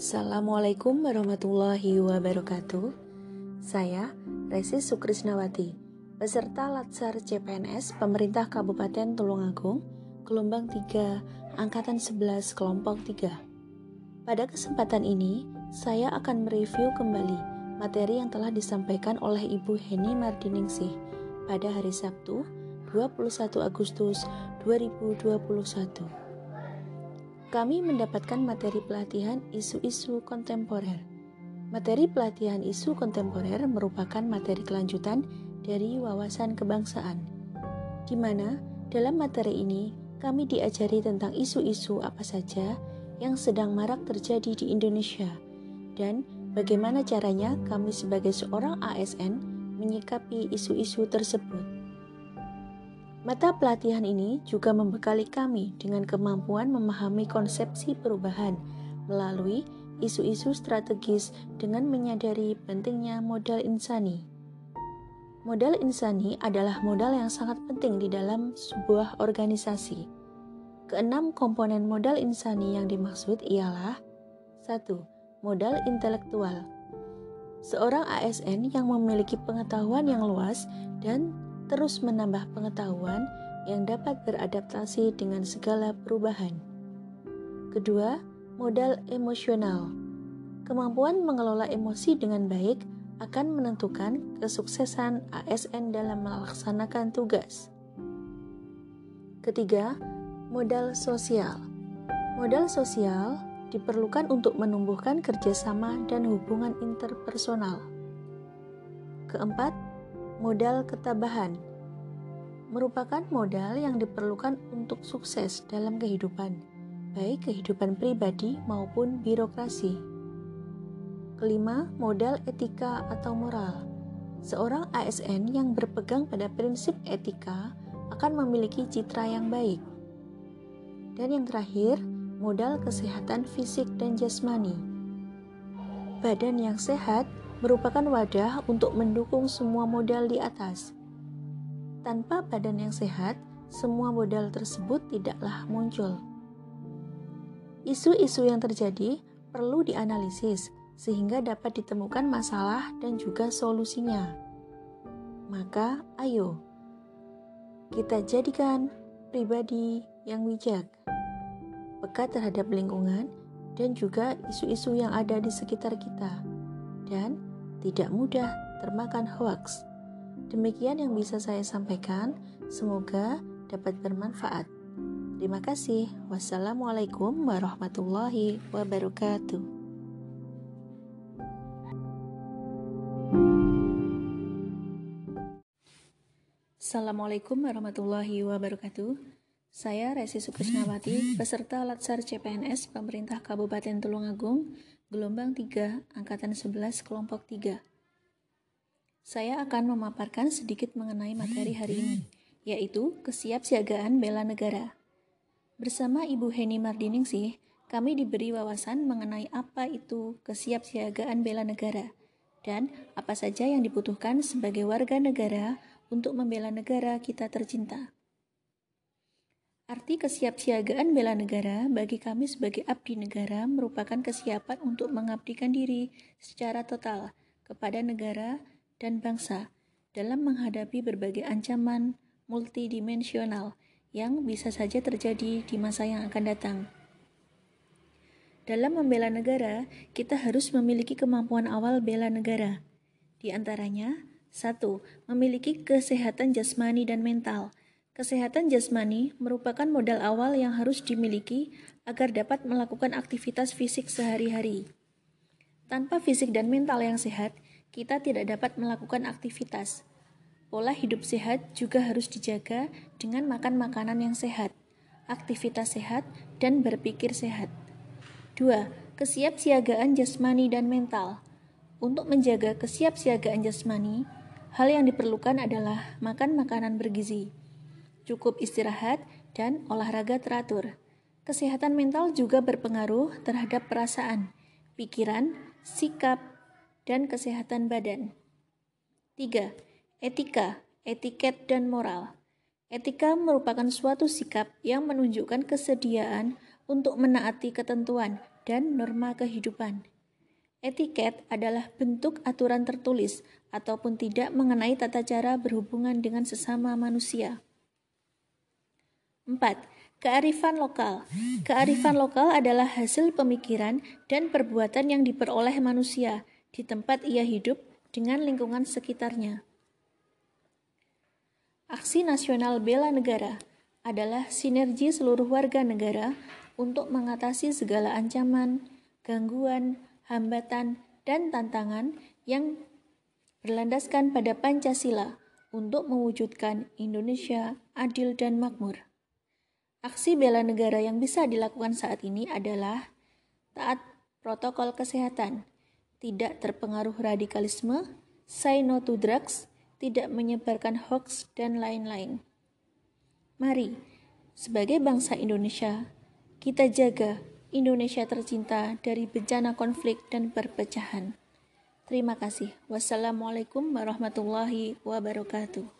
Assalamualaikum warahmatullahi wabarakatuh. Saya Resi Sukrisnawati, peserta Latsar CPNS Pemerintah Kabupaten Tulungagung, gelombang 3, angkatan 11, kelompok 3. Pada kesempatan ini, saya akan mereview kembali materi yang telah disampaikan oleh Ibu Heni Mardiningsih pada hari Sabtu, 21 Agustus 2021 kami mendapatkan materi pelatihan isu-isu kontemporer. Materi pelatihan isu kontemporer merupakan materi kelanjutan dari wawasan kebangsaan, di mana dalam materi ini kami diajari tentang isu-isu apa saja yang sedang marak terjadi di Indonesia dan bagaimana caranya kami sebagai seorang ASN menyikapi isu-isu tersebut. Mata pelatihan ini juga membekali kami dengan kemampuan memahami konsepsi perubahan melalui isu-isu strategis dengan menyadari pentingnya modal insani. Modal insani adalah modal yang sangat penting di dalam sebuah organisasi. Keenam komponen modal insani yang dimaksud ialah 1. Modal intelektual. Seorang ASN yang memiliki pengetahuan yang luas dan terus menambah pengetahuan yang dapat beradaptasi dengan segala perubahan. Kedua, modal emosional. Kemampuan mengelola emosi dengan baik akan menentukan kesuksesan ASN dalam melaksanakan tugas. Ketiga, modal sosial. Modal sosial diperlukan untuk menumbuhkan kerjasama dan hubungan interpersonal. Keempat, Modal ketabahan merupakan modal yang diperlukan untuk sukses dalam kehidupan, baik kehidupan pribadi maupun birokrasi. Kelima, modal etika atau moral. Seorang ASN yang berpegang pada prinsip etika akan memiliki citra yang baik. Dan yang terakhir, modal kesehatan fisik dan jasmani. Badan yang sehat merupakan wadah untuk mendukung semua modal di atas. Tanpa badan yang sehat, semua modal tersebut tidaklah muncul. Isu-isu yang terjadi perlu dianalisis sehingga dapat ditemukan masalah dan juga solusinya. Maka, ayo kita jadikan pribadi yang bijak, peka terhadap lingkungan, dan juga isu-isu yang ada di sekitar kita, dan tidak mudah termakan hoaks. Demikian yang bisa saya sampaikan, semoga dapat bermanfaat. Terima kasih. Wassalamualaikum warahmatullahi wabarakatuh. Assalamualaikum warahmatullahi wabarakatuh. Saya Resi Sukrisnawati, peserta Latsar CPNS Pemerintah Kabupaten Tulungagung gelombang 3, angkatan 11, kelompok 3. Saya akan memaparkan sedikit mengenai materi hari ini, yaitu kesiapsiagaan bela negara. Bersama Ibu Heni Mardiningsih, kami diberi wawasan mengenai apa itu kesiapsiagaan bela negara dan apa saja yang dibutuhkan sebagai warga negara untuk membela negara kita tercinta. Arti kesiapsiagaan bela negara bagi kami sebagai abdi negara merupakan kesiapan untuk mengabdikan diri secara total kepada negara dan bangsa dalam menghadapi berbagai ancaman multidimensional yang bisa saja terjadi di masa yang akan datang. Dalam membela negara, kita harus memiliki kemampuan awal bela negara. Di antaranya, satu, memiliki kesehatan jasmani dan mental – Kesehatan jasmani merupakan modal awal yang harus dimiliki agar dapat melakukan aktivitas fisik sehari-hari. Tanpa fisik dan mental yang sehat, kita tidak dapat melakukan aktivitas. Pola hidup sehat juga harus dijaga dengan makan makanan yang sehat, aktivitas sehat, dan berpikir sehat. 2. Kesiapsiagaan jasmani dan mental. Untuk menjaga kesiapsiagaan jasmani, hal yang diperlukan adalah makan makanan bergizi cukup istirahat, dan olahraga teratur. Kesehatan mental juga berpengaruh terhadap perasaan, pikiran, sikap, dan kesehatan badan. 3. Etika, etiket, dan moral. Etika merupakan suatu sikap yang menunjukkan kesediaan untuk menaati ketentuan dan norma kehidupan. Etiket adalah bentuk aturan tertulis ataupun tidak mengenai tata cara berhubungan dengan sesama manusia. 4. Kearifan lokal. Kearifan lokal adalah hasil pemikiran dan perbuatan yang diperoleh manusia di tempat ia hidup dengan lingkungan sekitarnya. Aksi Nasional Bela Negara adalah sinergi seluruh warga negara untuk mengatasi segala ancaman, gangguan, hambatan, dan tantangan yang berlandaskan pada Pancasila untuk mewujudkan Indonesia adil dan makmur. Aksi bela negara yang bisa dilakukan saat ini adalah taat protokol kesehatan, tidak terpengaruh radikalisme, say no to drugs, tidak menyebarkan hoax, dan lain-lain. Mari, sebagai bangsa Indonesia, kita jaga Indonesia tercinta dari bencana konflik dan perpecahan. Terima kasih. Wassalamualaikum warahmatullahi wabarakatuh.